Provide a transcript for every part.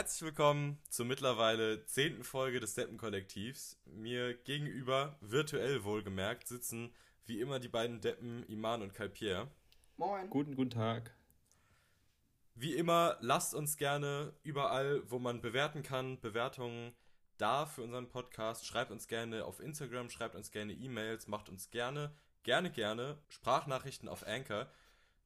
Herzlich willkommen zur mittlerweile zehnten Folge des Deppen-Kollektivs. Mir gegenüber, virtuell wohlgemerkt, sitzen wie immer die beiden Deppen Iman und Kalpier. Moin. Guten, guten Tag. Wie immer, lasst uns gerne überall, wo man bewerten kann, Bewertungen da für unseren Podcast. Schreibt uns gerne auf Instagram, schreibt uns gerne E-Mails, macht uns gerne, gerne, gerne Sprachnachrichten auf Anchor.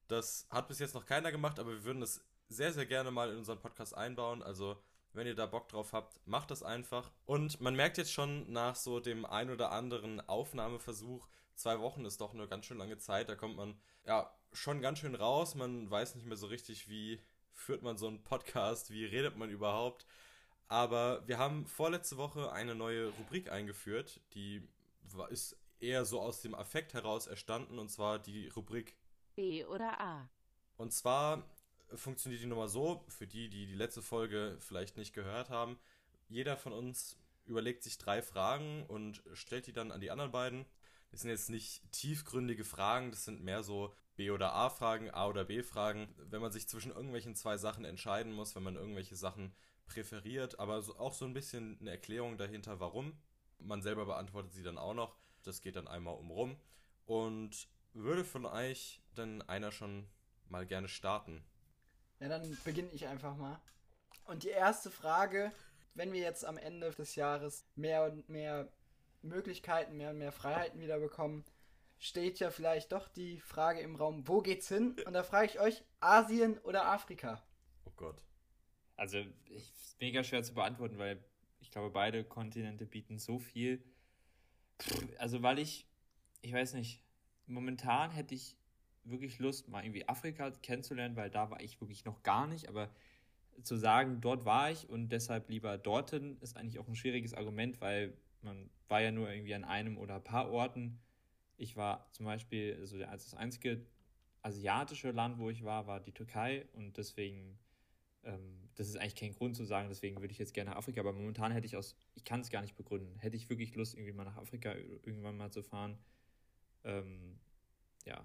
Das hat bis jetzt noch keiner gemacht, aber wir würden das sehr, sehr gerne mal in unseren Podcast einbauen. Also, wenn ihr da Bock drauf habt, macht das einfach. Und man merkt jetzt schon nach so dem ein oder anderen Aufnahmeversuch, zwei Wochen ist doch eine ganz schön lange Zeit, da kommt man ja schon ganz schön raus. Man weiß nicht mehr so richtig, wie führt man so einen Podcast, wie redet man überhaupt. Aber wir haben vorletzte Woche eine neue Rubrik eingeführt, die ist eher so aus dem Affekt heraus erstanden, und zwar die Rubrik B oder A. Und zwar funktioniert die Nummer so, für die, die die letzte Folge vielleicht nicht gehört haben. Jeder von uns überlegt sich drei Fragen und stellt die dann an die anderen beiden. Das sind jetzt nicht tiefgründige Fragen, das sind mehr so B- oder A-Fragen, A- oder B-Fragen. Wenn man sich zwischen irgendwelchen zwei Sachen entscheiden muss, wenn man irgendwelche Sachen präferiert, aber auch so ein bisschen eine Erklärung dahinter, warum. Man selber beantwortet sie dann auch noch. Das geht dann einmal um rum. Und würde von euch dann einer schon mal gerne starten? Ja, dann beginne ich einfach mal. Und die erste Frage, wenn wir jetzt am Ende des Jahres mehr und mehr Möglichkeiten, mehr und mehr Freiheiten wieder bekommen, steht ja vielleicht doch die Frage im Raum, wo geht's hin? Und da frage ich euch, Asien oder Afrika? Oh Gott. Also, ich, ist mega schwer zu beantworten, weil ich glaube, beide Kontinente bieten so viel. Also, weil ich, ich weiß nicht, momentan hätte ich wirklich Lust, mal irgendwie Afrika kennenzulernen, weil da war ich wirklich noch gar nicht, aber zu sagen, dort war ich und deshalb lieber dorthin, ist eigentlich auch ein schwieriges Argument, weil man war ja nur irgendwie an einem oder ein paar Orten. Ich war zum Beispiel, also das einzige asiatische Land, wo ich war, war die Türkei und deswegen, ähm, das ist eigentlich kein Grund zu sagen, deswegen würde ich jetzt gerne nach Afrika, aber momentan hätte ich aus, ich kann es gar nicht begründen, hätte ich wirklich Lust, irgendwie mal nach Afrika irgendwann mal zu fahren. Ähm, ja,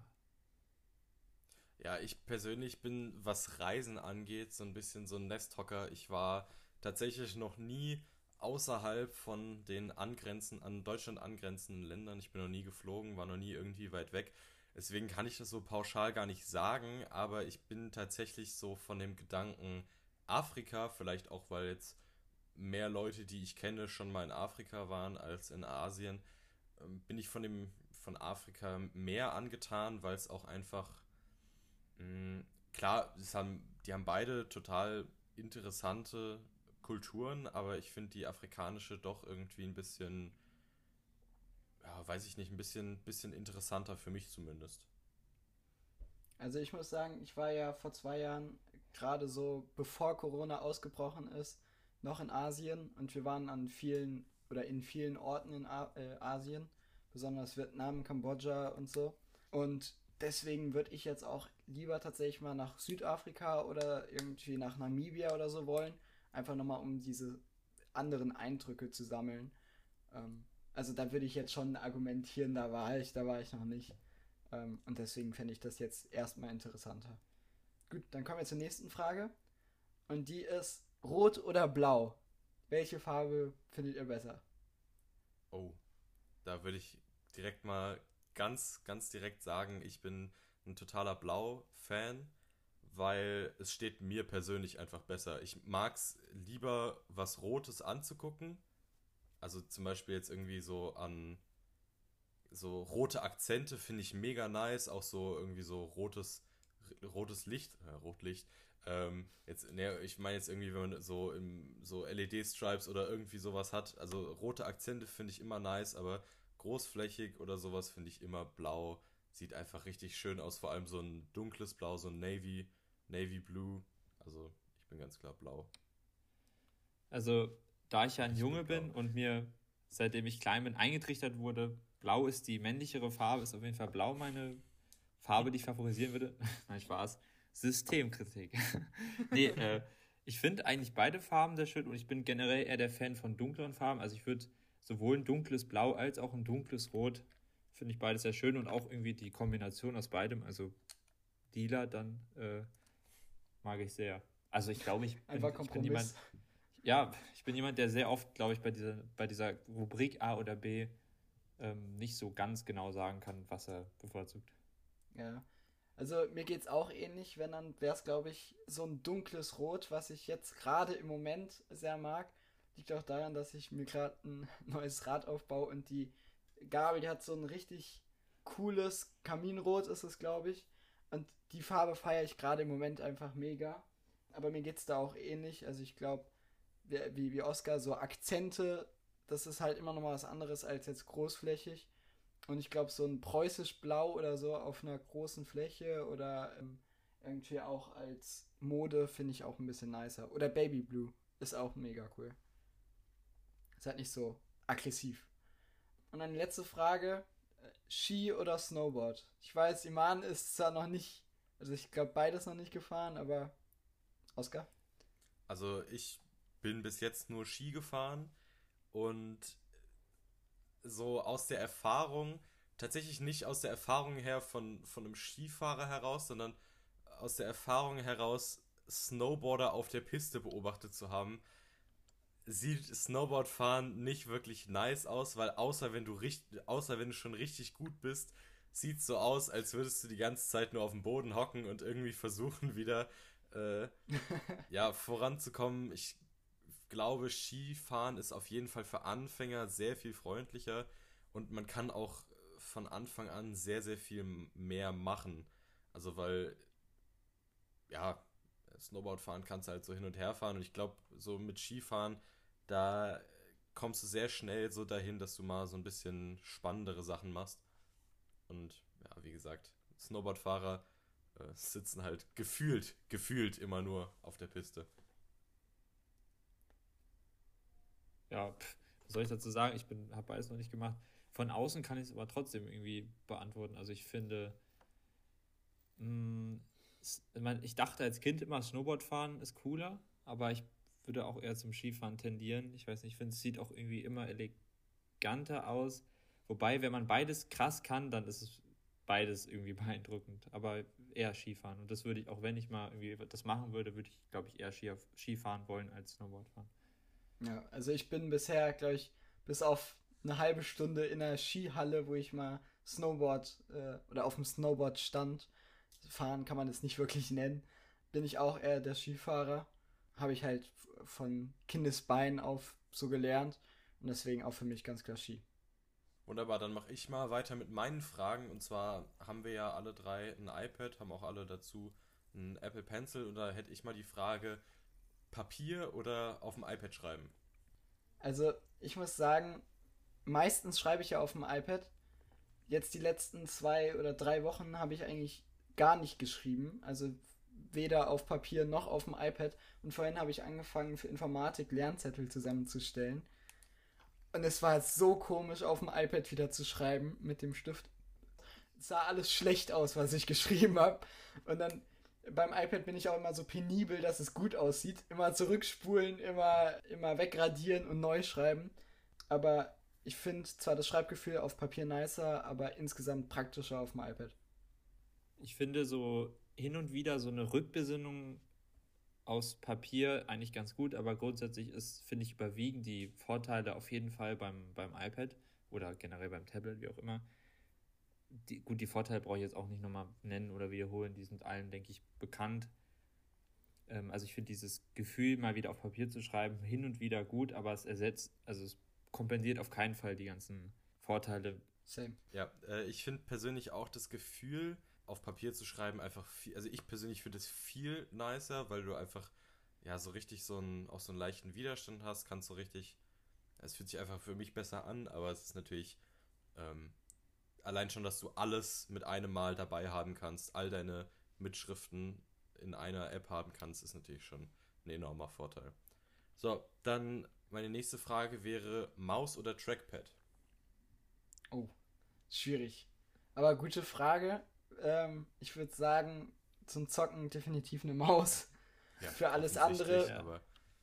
ja, ich persönlich bin, was Reisen angeht, so ein bisschen so ein Nesthocker. Ich war tatsächlich noch nie außerhalb von den angrenzen, an Deutschland angrenzenden Ländern. Ich bin noch nie geflogen, war noch nie irgendwie weit weg. Deswegen kann ich das so pauschal gar nicht sagen, aber ich bin tatsächlich so von dem Gedanken Afrika, vielleicht auch weil jetzt mehr Leute, die ich kenne, schon mal in Afrika waren als in Asien, ähm, bin ich von dem von Afrika mehr angetan, weil es auch einfach klar, haben, die haben beide total interessante Kulturen, aber ich finde die afrikanische doch irgendwie ein bisschen, ja, weiß ich nicht, ein bisschen, bisschen interessanter für mich zumindest. Also ich muss sagen, ich war ja vor zwei Jahren, gerade so bevor Corona ausgebrochen ist, noch in Asien und wir waren an vielen oder in vielen Orten in A äh, Asien, besonders Vietnam, Kambodscha und so. Und deswegen würde ich jetzt auch lieber tatsächlich mal nach Südafrika oder irgendwie nach Namibia oder so wollen. Einfach nochmal, um diese anderen Eindrücke zu sammeln. Ähm, also da würde ich jetzt schon argumentieren, da war ich, da war ich noch nicht. Ähm, und deswegen fände ich das jetzt erstmal interessanter. Gut, dann kommen wir zur nächsten Frage. Und die ist rot oder blau? Welche Farbe findet ihr besser? Oh, da würde ich direkt mal ganz, ganz direkt sagen, ich bin ein totaler Blau-Fan, weil es steht mir persönlich einfach besser. Ich mag es lieber, was Rotes anzugucken. Also zum Beispiel jetzt irgendwie so an so rote Akzente finde ich mega nice. Auch so irgendwie so rotes, rotes Licht, äh, Rotlicht. Ähm, jetzt, ne, ich meine jetzt irgendwie, wenn man so so LED-Stripes oder irgendwie sowas hat. Also rote Akzente finde ich immer nice, aber großflächig oder sowas finde ich immer blau. Sieht einfach richtig schön aus, vor allem so ein dunkles Blau, so ein Navy, Navy Blue. Also ich bin ganz klar blau. Also da ich ja ein ich Junge bin, bin und mir seitdem ich klein bin eingetrichtert wurde, blau ist die männlichere Farbe, ist auf jeden Fall blau meine Farbe, die ich favorisieren würde. Nein, Spaß. Systemkritik. nee, äh, ich finde eigentlich beide Farben sehr schön und ich bin generell eher der Fan von dunkleren Farben. Also ich würde sowohl ein dunkles Blau als auch ein dunkles Rot. Finde ich beides sehr schön und auch irgendwie die Kombination aus beidem, also Dealer, dann äh, mag ich sehr. Also ich glaube, ich bin, ich bin jemand, ja, ich bin jemand, der sehr oft, glaube ich, bei dieser, bei dieser Rubrik A oder B ähm, nicht so ganz genau sagen kann, was er bevorzugt. Ja. Also mir geht es auch ähnlich, wenn dann wäre es, glaube ich, so ein dunkles Rot, was ich jetzt gerade im Moment sehr mag. Liegt auch daran, dass ich mir gerade ein neues Rad aufbaue und die Gabel, die hat so ein richtig cooles Kaminrot, ist es, glaube ich. Und die Farbe feiere ich gerade im Moment einfach mega. Aber mir geht es da auch ähnlich. Also ich glaube, wie, wie Oscar, so Akzente, das ist halt immer noch mal was anderes als jetzt großflächig. Und ich glaube, so ein preußisch Blau oder so auf einer großen Fläche oder ähm, irgendwie auch als Mode finde ich auch ein bisschen nicer. Oder Baby Blue ist auch mega cool. Ist halt nicht so aggressiv. Und dann die letzte Frage: äh, Ski oder Snowboard? Ich weiß, Iman ist zwar noch nicht, also ich glaube beides noch nicht gefahren, aber Oscar? Also ich bin bis jetzt nur Ski gefahren und so aus der Erfahrung, tatsächlich nicht aus der Erfahrung her von, von einem Skifahrer heraus, sondern aus der Erfahrung heraus, Snowboarder auf der Piste beobachtet zu haben, sieht Snowboardfahren nicht wirklich nice aus, weil außer wenn du richtig, außer wenn du schon richtig gut bist, sieht so aus, als würdest du die ganze Zeit nur auf dem Boden hocken und irgendwie versuchen wieder äh, ja voranzukommen. Ich glaube, Skifahren ist auf jeden Fall für Anfänger sehr viel freundlicher und man kann auch von Anfang an sehr, sehr viel mehr machen. Also, weil, ja, Snowboardfahren kannst du halt so hin und her fahren und ich glaube, so mit Skifahren, da kommst du sehr schnell so dahin, dass du mal so ein bisschen spannendere Sachen machst. Und ja, wie gesagt, Snowboardfahrer äh, sitzen halt gefühlt, gefühlt immer nur auf der Piste. ja, was soll ich dazu sagen? Ich habe beides noch nicht gemacht. Von außen kann ich es aber trotzdem irgendwie beantworten. Also ich finde, mh, mm, ich dachte als Kind immer, Snowboard fahren ist cooler, aber ich würde auch eher zum Skifahren tendieren. Ich weiß nicht, ich finde, es sieht auch irgendwie immer eleganter aus. Wobei, wenn man beides krass kann, dann ist es beides irgendwie beeindruckend. Aber eher Skifahren. Und das würde ich, auch wenn ich mal irgendwie das machen würde, würde ich, glaube ich, eher Skifahren wollen als Snowboard fahren. Ja, also ich bin bisher, glaube ich, bis auf eine halbe Stunde in der Skihalle, wo ich mal Snowboard äh, oder auf dem Snowboard stand. Fahren kann man es nicht wirklich nennen. Bin ich auch eher der Skifahrer. Habe ich halt von Kindesbein auf so gelernt. Und deswegen auch für mich ganz klar Ski. Wunderbar, dann mache ich mal weiter mit meinen Fragen. Und zwar haben wir ja alle drei ein iPad, haben auch alle dazu ein Apple Pencil. Und da hätte ich mal die Frage, Papier oder auf dem iPad schreiben? Also, ich muss sagen, meistens schreibe ich ja auf dem iPad. Jetzt die letzten zwei oder drei Wochen habe ich eigentlich gar nicht geschrieben. Also weder auf Papier noch auf dem iPad. Und vorhin habe ich angefangen, für Informatik Lernzettel zusammenzustellen. Und es war so komisch, auf dem iPad wieder zu schreiben mit dem Stift. Es sah alles schlecht aus, was ich geschrieben habe. Und dann beim iPad bin ich auch immer so penibel, dass es gut aussieht. Immer zurückspulen, immer, immer wegradieren und neu schreiben. Aber ich finde zwar das Schreibgefühl auf Papier nicer, aber insgesamt praktischer auf dem iPad. Ich finde so hin und wieder so eine Rückbesinnung aus Papier eigentlich ganz gut, aber grundsätzlich ist, finde ich, überwiegen die Vorteile auf jeden Fall beim, beim iPad oder generell beim Tablet, wie auch immer die, gut, die Vorteile brauche ich jetzt auch nicht nochmal nennen oder wiederholen, die sind allen, denke ich, bekannt. Ähm, also ich finde dieses Gefühl, mal wieder auf Papier zu schreiben, hin und wieder gut, aber es ersetzt, also es kompensiert auf keinen Fall die ganzen Vorteile. Same. Ja, äh, ich finde persönlich auch das Gefühl, auf Papier zu schreiben, einfach viel, also ich persönlich finde es viel nicer, weil du einfach, ja, so richtig so einen, auch so einen leichten Widerstand hast, kannst so richtig, es fühlt sich einfach für mich besser an, aber es ist natürlich, ähm, allein schon, dass du alles mit einem Mal dabei haben kannst, all deine Mitschriften in einer App haben kannst, ist natürlich schon ein enormer Vorteil. So, dann meine nächste Frage wäre Maus oder Trackpad? Oh, schwierig. Aber gute Frage. Ähm, ich würde sagen, zum Zocken definitiv eine Maus. Ja, Für alles andere,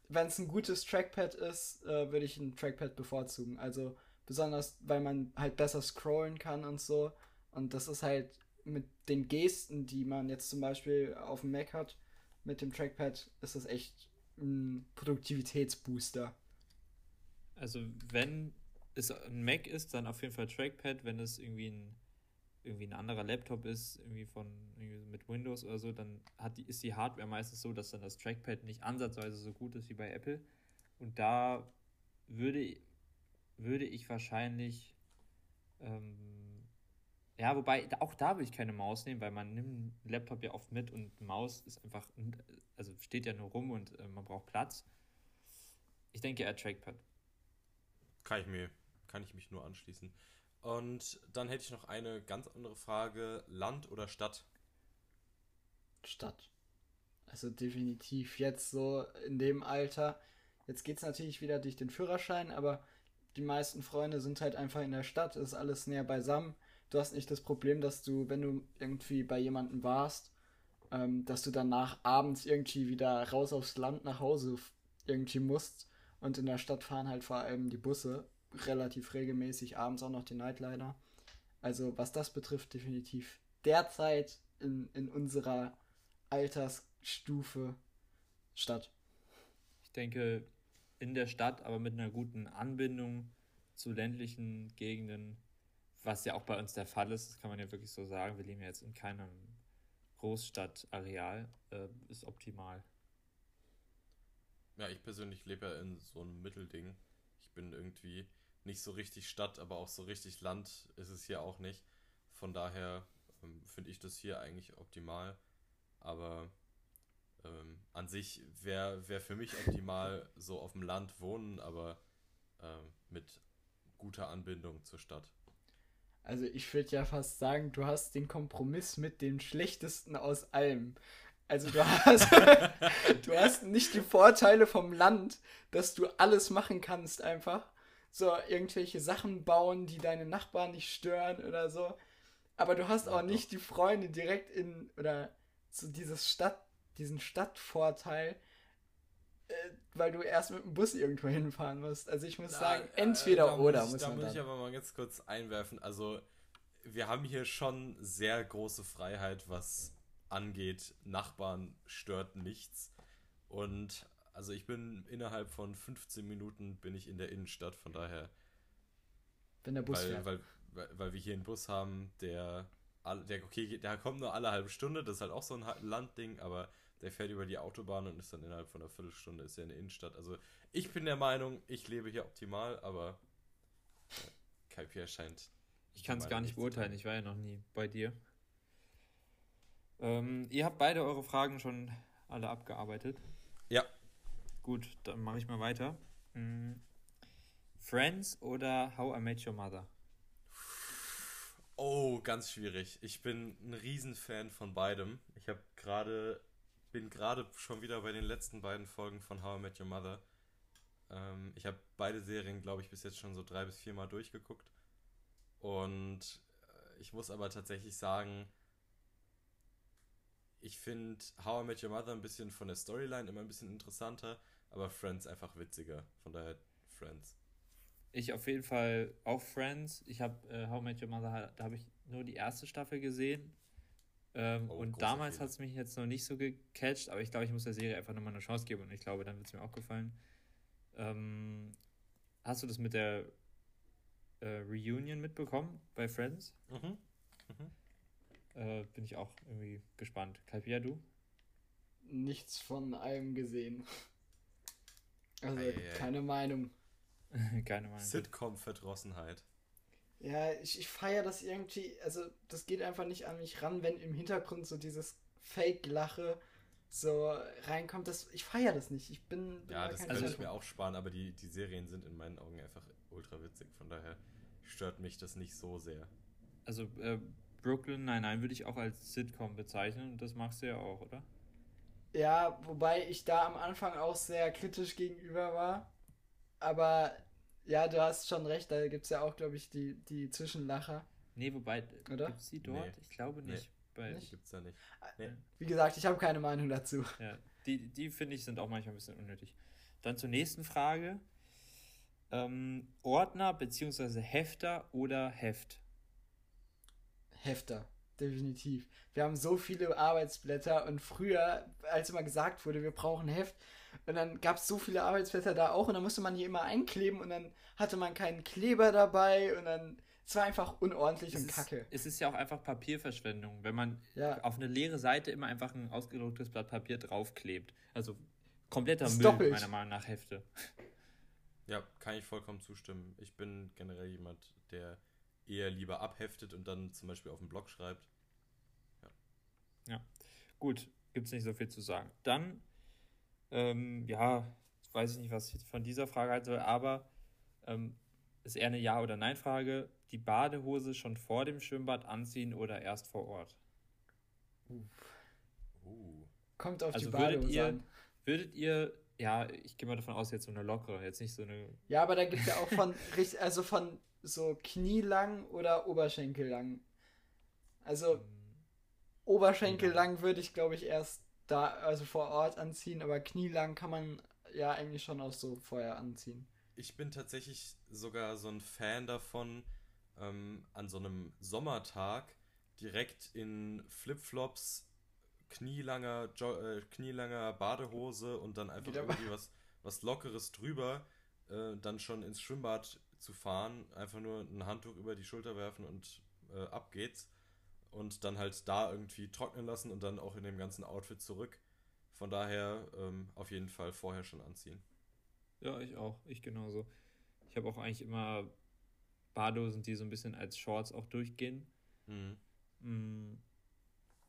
wenn es ein gutes Trackpad ist, äh, würde ich ein Trackpad bevorzugen. Also Besonders, weil man halt besser scrollen kann und so. Und das ist halt mit den Gesten, die man jetzt zum Beispiel auf dem Mac hat, mit dem Trackpad ist das echt ein Produktivitätsbooster. Also wenn es ein Mac ist, dann auf jeden Fall Trackpad. Wenn es irgendwie ein, irgendwie ein anderer Laptop ist, irgendwie von irgendwie mit Windows oder so, dann hat die, ist die Hardware meistens so, dass dann das Trackpad nicht ansatzweise so gut ist wie bei Apple. Und da würde, würde ich wahrscheinlich ähm, ja, wobei auch da würde ich keine Maus nehmen, weil man nimmt einen Laptop ja oft mit und Maus ist einfach, also steht ja nur rum und äh, man braucht Platz. Ich denke eher Trackpad. Kann ich mir, kann ich mich nur anschließen. Und dann hätte ich noch eine ganz andere Frage: Land oder Stadt? Stadt. Also definitiv jetzt so in dem Alter. Jetzt geht es natürlich wieder durch den Führerschein, aber die meisten Freunde sind halt einfach in der Stadt, ist alles näher beisammen. Du hast nicht das Problem, dass du, wenn du irgendwie bei jemandem warst, ähm, dass du danach abends irgendwie wieder raus aufs Land nach Hause irgendwie musst. Und in der Stadt fahren halt vor allem die Busse relativ regelmäßig, abends auch noch die Nightliner. Also was das betrifft, definitiv derzeit in, in unserer Altersstufe Stadt. Ich denke, in der Stadt, aber mit einer guten Anbindung zu ländlichen Gegenden, was ja auch bei uns der Fall ist, das kann man ja wirklich so sagen. Wir leben ja jetzt in keinem Großstadtareal, äh, ist optimal. Ja, ich persönlich lebe ja in so einem Mittelding. Ich bin irgendwie nicht so richtig Stadt, aber auch so richtig Land ist es hier auch nicht. Von daher ähm, finde ich das hier eigentlich optimal. Aber ähm, an sich wäre wär für mich optimal so auf dem Land wohnen, aber ähm, mit guter Anbindung zur Stadt. Also ich würde ja fast sagen, du hast den Kompromiss mit dem schlechtesten aus allem. Also du hast, du hast nicht die Vorteile vom Land, dass du alles machen kannst einfach. So irgendwelche Sachen bauen, die deine Nachbarn nicht stören oder so. Aber du hast auch nicht die Freunde direkt in, oder so dieses Stadt, diesen Stadtvorteil, äh, weil du erst mit dem Bus irgendwo hinfahren musst. Also ich muss da, sagen, äh, entweder äh, oder muss, ich, Da muss ich aber mal ganz kurz einwerfen. Also wir haben hier schon sehr große Freiheit, was angeht. Nachbarn stört nichts. Und also ich bin innerhalb von 15 Minuten bin ich in der Innenstadt, von daher. Wenn der Bus weil, fährt. Weil, weil, weil wir hier einen Bus haben, der, der, okay, der kommt nur alle halbe Stunde, das ist halt auch so ein Landding, aber der fährt über die Autobahn und ist dann innerhalb von einer Viertelstunde ist er in der Innenstadt. Also ich bin der Meinung, ich lebe hier optimal, aber äh, Kai scheint. Ich kann es gar nicht beurteilen, ich war ja noch nie bei dir. Ähm, ihr habt beide eure Fragen schon alle abgearbeitet. Gut, dann mache ich mal weiter. Hm. Friends oder How I Met Your Mother? Oh, ganz schwierig. Ich bin ein Riesenfan von beidem. Ich habe gerade bin gerade schon wieder bei den letzten beiden Folgen von How I Met Your Mother. Ähm, ich habe beide Serien, glaube ich, bis jetzt schon so drei bis vier Mal durchgeguckt. Und äh, ich muss aber tatsächlich sagen, ich finde How I Met Your Mother ein bisschen von der Storyline immer ein bisschen interessanter, aber Friends einfach witziger. Von daher Friends. Ich auf jeden Fall auch Friends. Ich habe äh, How I Met Your Mother, da habe ich nur die erste Staffel gesehen ähm, oh, und damals hat es mich jetzt noch nicht so gecatcht, aber ich glaube, ich muss der Serie einfach nochmal eine Chance geben und ich glaube, dann wird es mir auch gefallen. Ähm, hast du das mit der äh, Reunion mitbekommen bei Friends? Mhm. mhm. Äh, bin ich auch irgendwie gespannt. Kalpia, du? Nichts von allem gesehen. Also ei, ei, keine Meinung. keine Meinung. Sitcom-Verdrossenheit. Ja, ich, ich feiere das irgendwie, also das geht einfach nicht an mich ran, wenn im Hintergrund so dieses Fake-Lache so reinkommt. Das, ich feiere das nicht. Ich bin. bin ja, das könnte ich mir auch sparen, aber die, die Serien sind in meinen Augen einfach ultra witzig. Von daher stört mich das nicht so sehr. Also äh, Brooklyn, nein, nein, würde ich auch als Sitcom bezeichnen und das magst du ja auch, oder? Ja, wobei ich da am Anfang auch sehr kritisch gegenüber war. Aber ja, du hast schon recht, da gibt es ja auch, glaube ich, die, die Zwischenlacher. Nee, wobei, gibt es die dort? Nee. Ich glaube nicht. Nee, bei, nicht? Gibt's da nicht. Ah, nee. Wie gesagt, ich habe keine Meinung dazu. Ja, die, die finde ich sind auch manchmal ein bisschen unnötig. Dann zur nächsten Frage. Ähm, Ordner bzw. Hefter oder Heft? Hefter. Definitiv. Wir haben so viele Arbeitsblätter und früher, als immer gesagt wurde, wir brauchen Heft, und dann gab es so viele Arbeitsblätter da auch und dann musste man die immer einkleben und dann hatte man keinen Kleber dabei und dann es war einfach unordentlich es und ist, kacke. Es ist ja auch einfach Papierverschwendung, wenn man Ja. auf eine leere Seite immer einfach ein ausgedrucktes Blatt Papier draufklebt. Also kompletter ist Müll, doppelt. meiner Meinung nach Hefte. Ja, kann ich vollkommen zustimmen. Ich bin generell jemand, der eher lieber abheftet und dann zum Beispiel auf dem Blog schreibt. Gut, gibt es nicht so viel zu sagen. Dann, ähm, ja, weiß ich nicht, was ich von dieser Frage halten soll, aber ähm, ist eher eine Ja- oder Nein-Frage. Die Badehose schon vor dem Schwimmbad anziehen oder erst vor Ort? Uh. Kommt auf Also die würdet Badehose ihr- an. Würdet ihr, ja, ich gehe mal davon aus, jetzt so eine lockere, jetzt nicht so eine. Ja, aber da gibt es ja auch von, richt- also von so knielang oder oberschenkellang. Also ähm, oberschenkellang würde ich, glaube ich, erst da, also vor Ort anziehen, aber knielang kann man ja eigentlich schon auch so vorher anziehen. Ich bin tatsächlich sogar so ein Fan davon, ähm, an so einem Sommertag direkt in Flipflops, knielanger, jo äh, knielanger Badehose und dann einfach Wieder irgendwie was, was Lockeres drüber, äh, dann schon ins Schwimmbad zu fahren, einfach nur ein Handtuch über die Schulter werfen und äh, ab geht's. Und dann halt da irgendwie trocknen lassen und dann auch in dem ganzen Outfit zurück. Von daher ähm, auf jeden Fall vorher schon anziehen. Ja, ich auch. Ich genauso. Ich habe auch eigentlich immer Badehosen, die so ein bisschen als Shorts auch durchgehen. Mhm. Mm,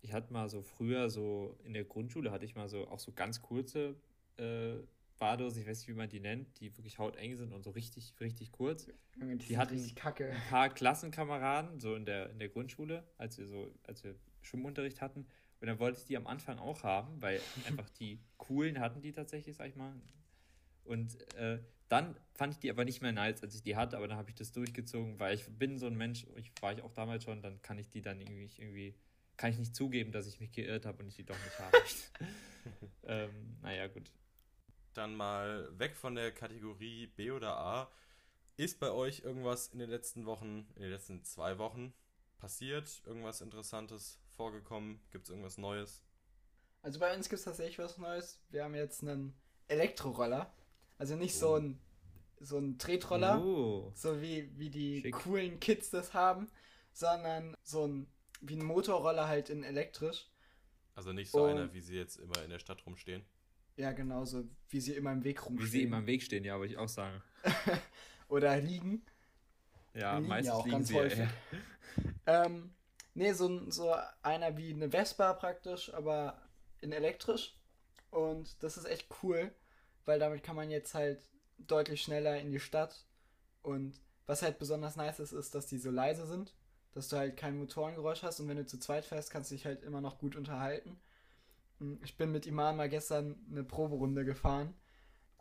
Ich hatte mal so früher, so in der Grundschule hatte ich mal so auch so ganz kurze äh, Badehosen, ich weiß nicht, wie man die nennt, die wirklich hauteng sind und so richtig, richtig kurz. Die sind hatten- richtig kacke. Ein paar Klassenkameraden, so in der, in der Grundschule, als wir so, als wir Schwimmunterricht hatten. Und dann wollte ich die am Anfang auch haben, weil einfach die coolen hatten die tatsächlich, sag ich mal. Und äh, dann fand ich die aber nicht mehr nice, als ich die hatte, aber dann habe ich das durchgezogen, weil ich bin so ein Mensch, ich war ich auch damals schon, dann kann ich die dann irgendwie, irgendwie kann ich nicht zugeben, dass ich mich geirrt habe und ich die doch nicht habe. ähm, naja, gut. Dann mal weg von der Kategorie B oder A. Ist bei euch irgendwas in den letzten Wochen, in den letzten zwei Wochen passiert? Irgendwas Interessantes vorgekommen? Gibt es irgendwas Neues? Also bei uns gibt es tatsächlich was Neues. Wir haben jetzt einen Elektroroller. Also nicht so Oh. ein so ein Tretroller, Oh. so wie, wie die Schick. coolen Kids das haben, sondern so ein wie ein Motorroller halt in elektrisch. Also nicht so Und- einer, wie sie jetzt immer in der Stadt rumstehen. Ja, genauso wie sie immer im Weg rumstehen. Wie sie immer im Weg stehen, ja, würde ich auch sagen. Oder liegen. Ja, Liegen meistens ja auch liegen ganz sie häufig. Ähm, nee, so, so einer wie eine Vespa praktisch, aber in elektrisch. Und das ist echt cool, weil damit kann man jetzt halt deutlich schneller in die Stadt. Und was halt besonders nice ist, ist, dass die so leise sind, dass du halt kein Motorengeräusch hast. Und wenn du zu zweit fährst, kannst du dich halt immer noch gut unterhalten. Hm, Ich bin mit Iman mal gestern eine Proberunde gefahren.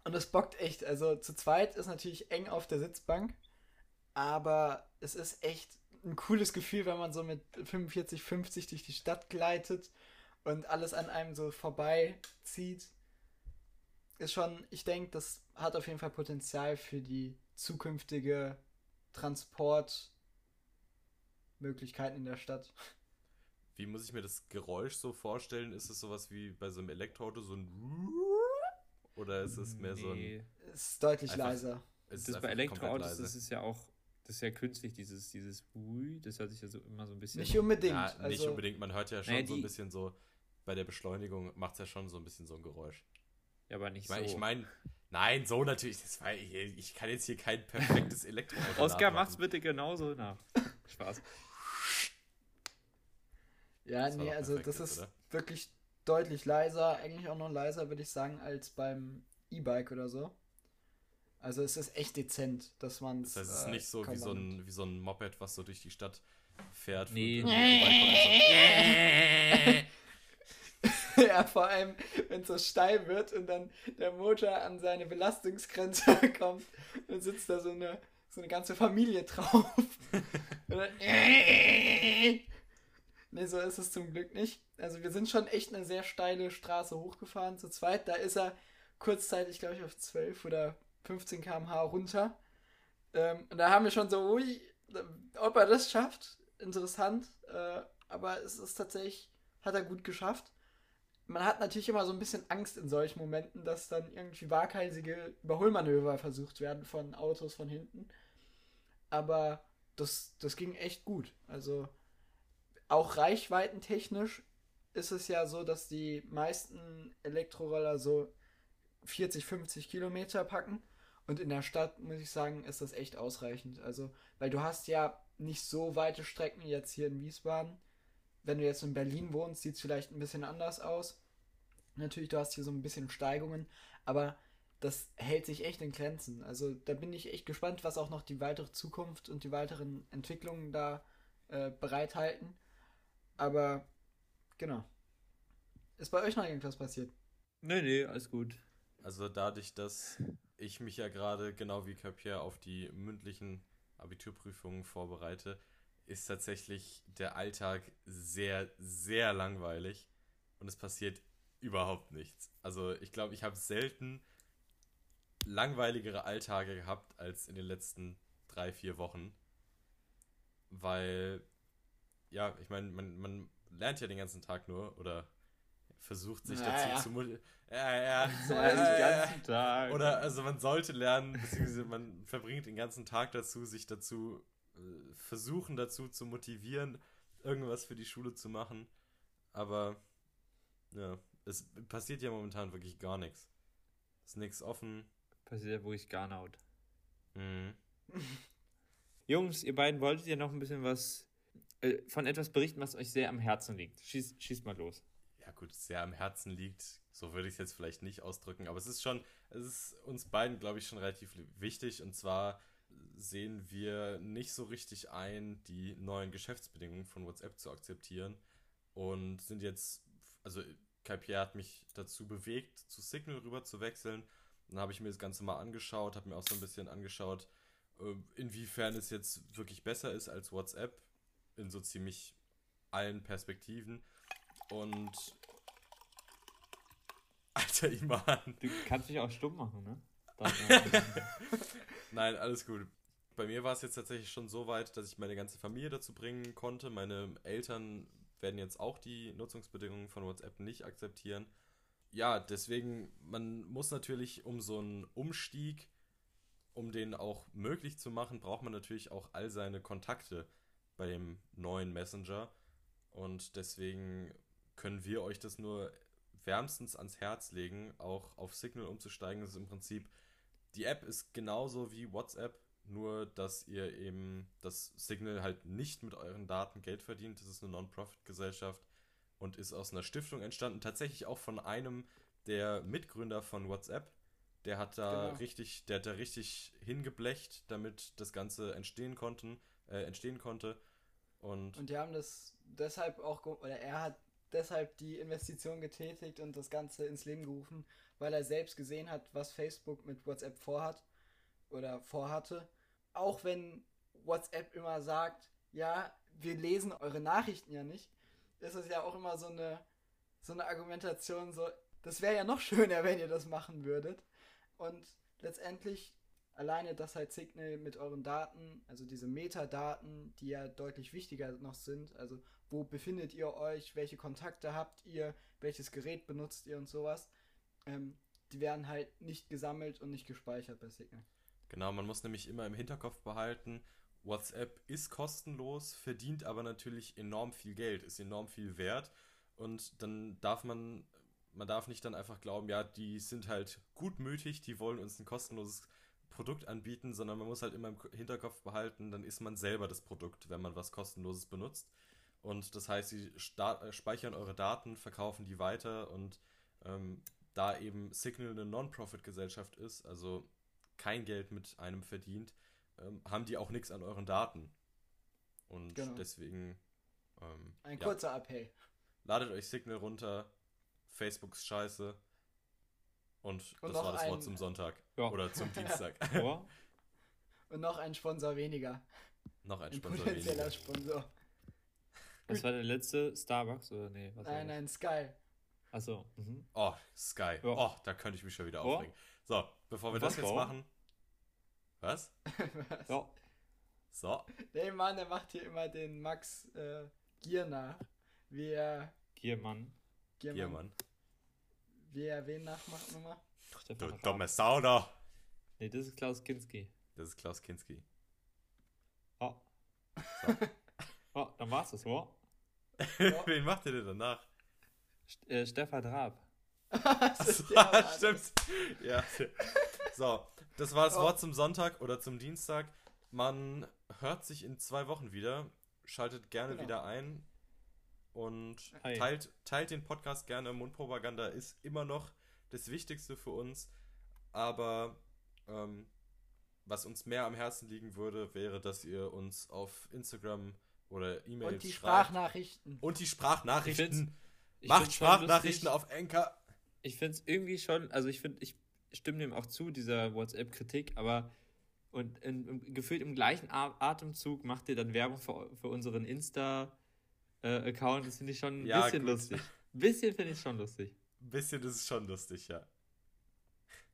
Und es bockt echt. Also zu zweit ist natürlich eng auf der Sitzbank. Aber es ist echt ein cooles Gefühl, wenn man so mit 45, 50 durch die Stadt gleitet und alles an einem so vorbeizieht. Ist schon, ich denke, das hat auf jeden Fall Potenzial für die zukünftige Transportmöglichkeiten in der Stadt. Wie muss ich mir das Geräusch so vorstellen? Ist es sowas wie bei so einem Elektroauto, so ein oder ist es mehr so ein Nee. Ist deutlich Einfach- leiser. es ist Das bei Elektroautos, leise? das ist ja auch, das ist ja künstlich, dieses, dieses Ui, das hört sich ja so immer so ein bisschen. Nicht unbedingt. ja, nicht also, unbedingt. Man hört ja schon Nee, so ein bisschen so, bei der Beschleunigung macht es ja schon so ein bisschen so ein Geräusch. ja, aber nicht Ich meine, so. ich mein, nein, so natürlich. Das war, ich, ich kann jetzt hier kein perfektes Elektroauto Oscar, nachmachen. mach's bitte genauso nach. Spaß. Ja, Das nee, also das ist oder? wirklich deutlich leiser, eigentlich auch noch leiser, würde ich sagen, als beim E-Bike oder so. Also es ist echt dezent, dass man Das heißt, es ist nicht so wie so, ein, wie so ein Moped, was so durch die Stadt fährt. Nee. vorbeikommt. ja, vor allem, wenn es so steil wird und dann der Motor an seine Belastungsgrenze kommt, dann sitzt da so eine, so eine ganze Familie drauf. Und dann nee, so ist es zum Glück nicht. Also wir sind schon echt eine sehr steile Straße hochgefahren zu zweit. Da ist er kurzzeitig, glaube ich, auf 12 oder 15 km/h runter. Ähm, und da haben wir schon so, ui, ob er das schafft, interessant. Äh, aber es ist tatsächlich, hat er gut geschafft. Man hat natürlich immer so ein bisschen Angst in solchen Momenten, dass dann irgendwie waghalsige Überholmanöver versucht werden von Autos von hinten. Aber das, das ging echt gut. Also auch reichweitentechnisch ist es ja so, dass die meisten Elektroroller so 40, 50 Kilometer packen. Und in der Stadt, muss ich sagen, ist das echt ausreichend. Also, weil du hast ja nicht so weite Strecken jetzt hier in Wiesbaden. Wenn du jetzt in Berlin wohnst, sieht es vielleicht ein bisschen anders aus. Natürlich, du hast hier so ein bisschen Steigungen, aber das hält sich echt in Grenzen. Also da bin ich echt gespannt, was auch noch die weitere Zukunft und die weiteren Entwicklungen da äh, bereithalten. Aber genau. Ist bei euch noch irgendwas passiert? Nee, nee, alles gut. Also dadurch, dass ich mich ja gerade genau wie Capier auf die mündlichen Abiturprüfungen vorbereite, ist tatsächlich der Alltag sehr, sehr langweilig und es passiert überhaupt nichts. Also ich glaube, ich habe selten langweiligere Alltage gehabt als in den letzten drei, vier Wochen. Weil, ja, ich meine, man, man lernt ja den ganzen Tag nur oder versucht sich Ja, dazu ja. zu motivieren. Ja, ja, So ja, den ja, ja. ganzen Tag. Oder also man sollte lernen, beziehungsweise man verbringt den ganzen Tag dazu, sich dazu äh, versuchen dazu zu motivieren, irgendwas für die Schule zu machen. Aber ja, es passiert ja momentan wirklich gar nichts. Ist nichts offen. Passiert ja wirklich gar nicht. Mhm. Jungs, ihr beiden wolltet ja noch ein bisschen was äh, von etwas berichten, was euch sehr am Herzen liegt. Schießt, schießt mal los. Ja gut, sehr am Herzen liegt. So würde ich es jetzt vielleicht nicht ausdrücken, aber es ist schon, es ist uns beiden, glaube ich, schon relativ wichtig. Und zwar sehen wir nicht so richtig ein, die neuen Geschäftsbedingungen von WhatsApp zu akzeptieren und sind jetzt, also KPR hat mich dazu bewegt, zu Signal rüber zu wechseln. Dann habe ich mir das Ganze mal angeschaut, habe mir auch so ein bisschen angeschaut, äh, inwiefern es jetzt wirklich besser ist als WhatsApp in so ziemlich allen Perspektiven. Und Alter, Iman. Du kannst dich auch stumm machen, ne? Nein, alles gut. Bei mir war es jetzt tatsächlich schon so weit, dass ich meine ganze Familie dazu bringen konnte. Meine Eltern werden jetzt auch die Nutzungsbedingungen von WhatsApp nicht akzeptieren. Ja, deswegen, man muss natürlich um so einen Umstieg, um den auch möglich zu machen, braucht man natürlich auch all seine Kontakte bei dem neuen Messenger. Und deswegen können wir euch das nur wärmstens ans Herz legen, auch auf Signal umzusteigen. Das ist im Prinzip, die App ist genauso wie WhatsApp, nur dass ihr eben das Signal halt nicht mit euren Daten Geld verdient. Das ist eine Non-Profit-Gesellschaft und ist aus einer Stiftung entstanden. Tatsächlich auch von einem der Mitgründer von WhatsApp. Der hat da Genau. richtig, der hat da richtig hingeblecht, damit das Ganze entstehen konnten, äh, entstehen konnte. Und, Und die haben das deshalb auch, oder er hat deshalb die Investition getätigt und das Ganze ins Leben gerufen, weil er selbst gesehen hat, was Facebook mit WhatsApp vorhat oder vorhatte. Auch wenn WhatsApp immer sagt, ja, wir lesen eure Nachrichten ja nicht, ist es ja auch immer so eine, so eine Argumentation, so, das wäre ja noch schöner, wenn ihr das machen würdet. Und letztendlich alleine, dass halt Signal mit euren Daten, also diese Metadaten, die ja deutlich wichtiger noch sind, also wo befindet ihr euch, welche Kontakte habt ihr, welches Gerät benutzt ihr und sowas, ähm, die werden halt nicht gesammelt und nicht gespeichert bei Signal. Genau, man muss nämlich immer im Hinterkopf behalten, WhatsApp ist kostenlos, verdient aber natürlich enorm viel Geld, ist enorm viel wert und dann darf man, man darf nicht dann einfach glauben, ja, die sind halt gutmütig, die wollen uns ein kostenloses Produkt anbieten, sondern man muss halt immer im Hinterkopf behalten, dann ist man selber das Produkt, wenn man was kostenloses benutzt. Und das heißt, sie äh, speichern eure Daten, verkaufen die weiter und ähm, da eben Signal eine Non-Profit-Gesellschaft ist, also kein Geld mit einem verdient, ähm, haben die auch nichts an euren Daten. Und Genau. deswegen ähm, Ein ja, kurzer Appell. ladet euch Signal runter, Facebooks Scheiße. Und, Und das noch war das Wort ein- zum Sonntag. Ja. Oder zum Dienstag. Oder? Und noch ein Sponsor weniger. Noch ein Ein Sponsor potenzieller weniger. Sponsor. Das war der letzte Starbucks oder nee? Was Nein, nein, Sky. Achso. Mhm. Oh, Sky. Ja. Oh, da könnte ich mich schon wieder Oh. aufregen. So, bevor wir Und das was, jetzt warum? machen. Was? Was? Ja. So, Der Mann, der macht hier immer den Max, äh, Gier nach. Wer. Giermann. Giermann. Giermann. Wer wen nachmacht nochmal? Du dumme Sau da. Nee, das ist Klaus Kinski. Das ist Klaus Kinski. Oh. So. Oh, dann war's das, oh. Wen macht ihr denn danach? St äh, Stefan Raab. Achso, Mann. stimmt. Ja. So, das war das Oh. Wort zum Sonntag oder zum Dienstag. Man hört sich in zwei Wochen wieder. Schaltet gerne Genau. wieder ein und Hi. teilt, teilt den Podcast gerne. Mundpropaganda ist immer noch das Wichtigste für uns. Aber ähm, was uns mehr am Herzen liegen würde, wäre, dass ihr uns auf Instagram oder E-Mails Und die schreibt. Sprachnachrichten. Und die Ich Sprachnachrichten. Ich Macht Sprachnachrichten auf Anchor. Ich finde es irgendwie schon, also ich finde, ich stimme dem auch zu, dieser WhatsApp-Kritik, aber und in, im, gefühlt im gleichen Atemzug macht ihr dann Werbung für, für unseren Insta-Account. das finde ich schon ein Ja, bisschen gut. lustig. Ein bisschen finde ich schon lustig. Ein bisschen ist es schon lustig, ja.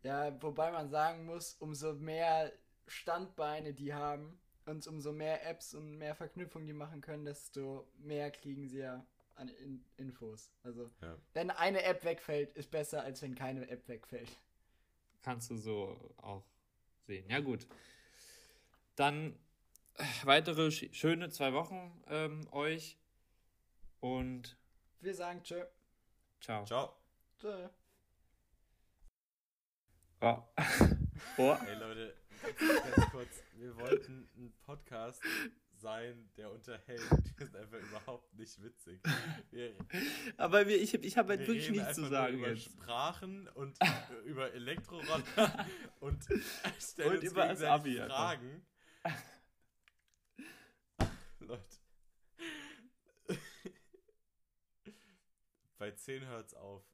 Ja, wobei man sagen muss, umso mehr Standbeine die haben und umso mehr Apps und mehr Verknüpfungen die machen können, desto mehr kriegen sie ja an In Infos. Also, Ja. wenn eine App wegfällt, ist besser, als wenn keine App wegfällt. Kannst du so auch sehen. Ja, gut. Dann äh, weitere sch schöne zwei Wochen ähm, euch und Wir sagen tschö. ciao. Ciao. Tschö. Oh. oh. Ey Leute, ganz, ganz kurz. Wir wollten ein Podcast sein, der unterhält. Wir sind einfach überhaupt nicht witzig. Wir, Aber wir, ich, ich habe halt wir wirklich nichts zu sagen über jetzt. Sprachen und über Elektroroller und stellen Und uns über. Fragen. Leute. Bei 10 hört's auf.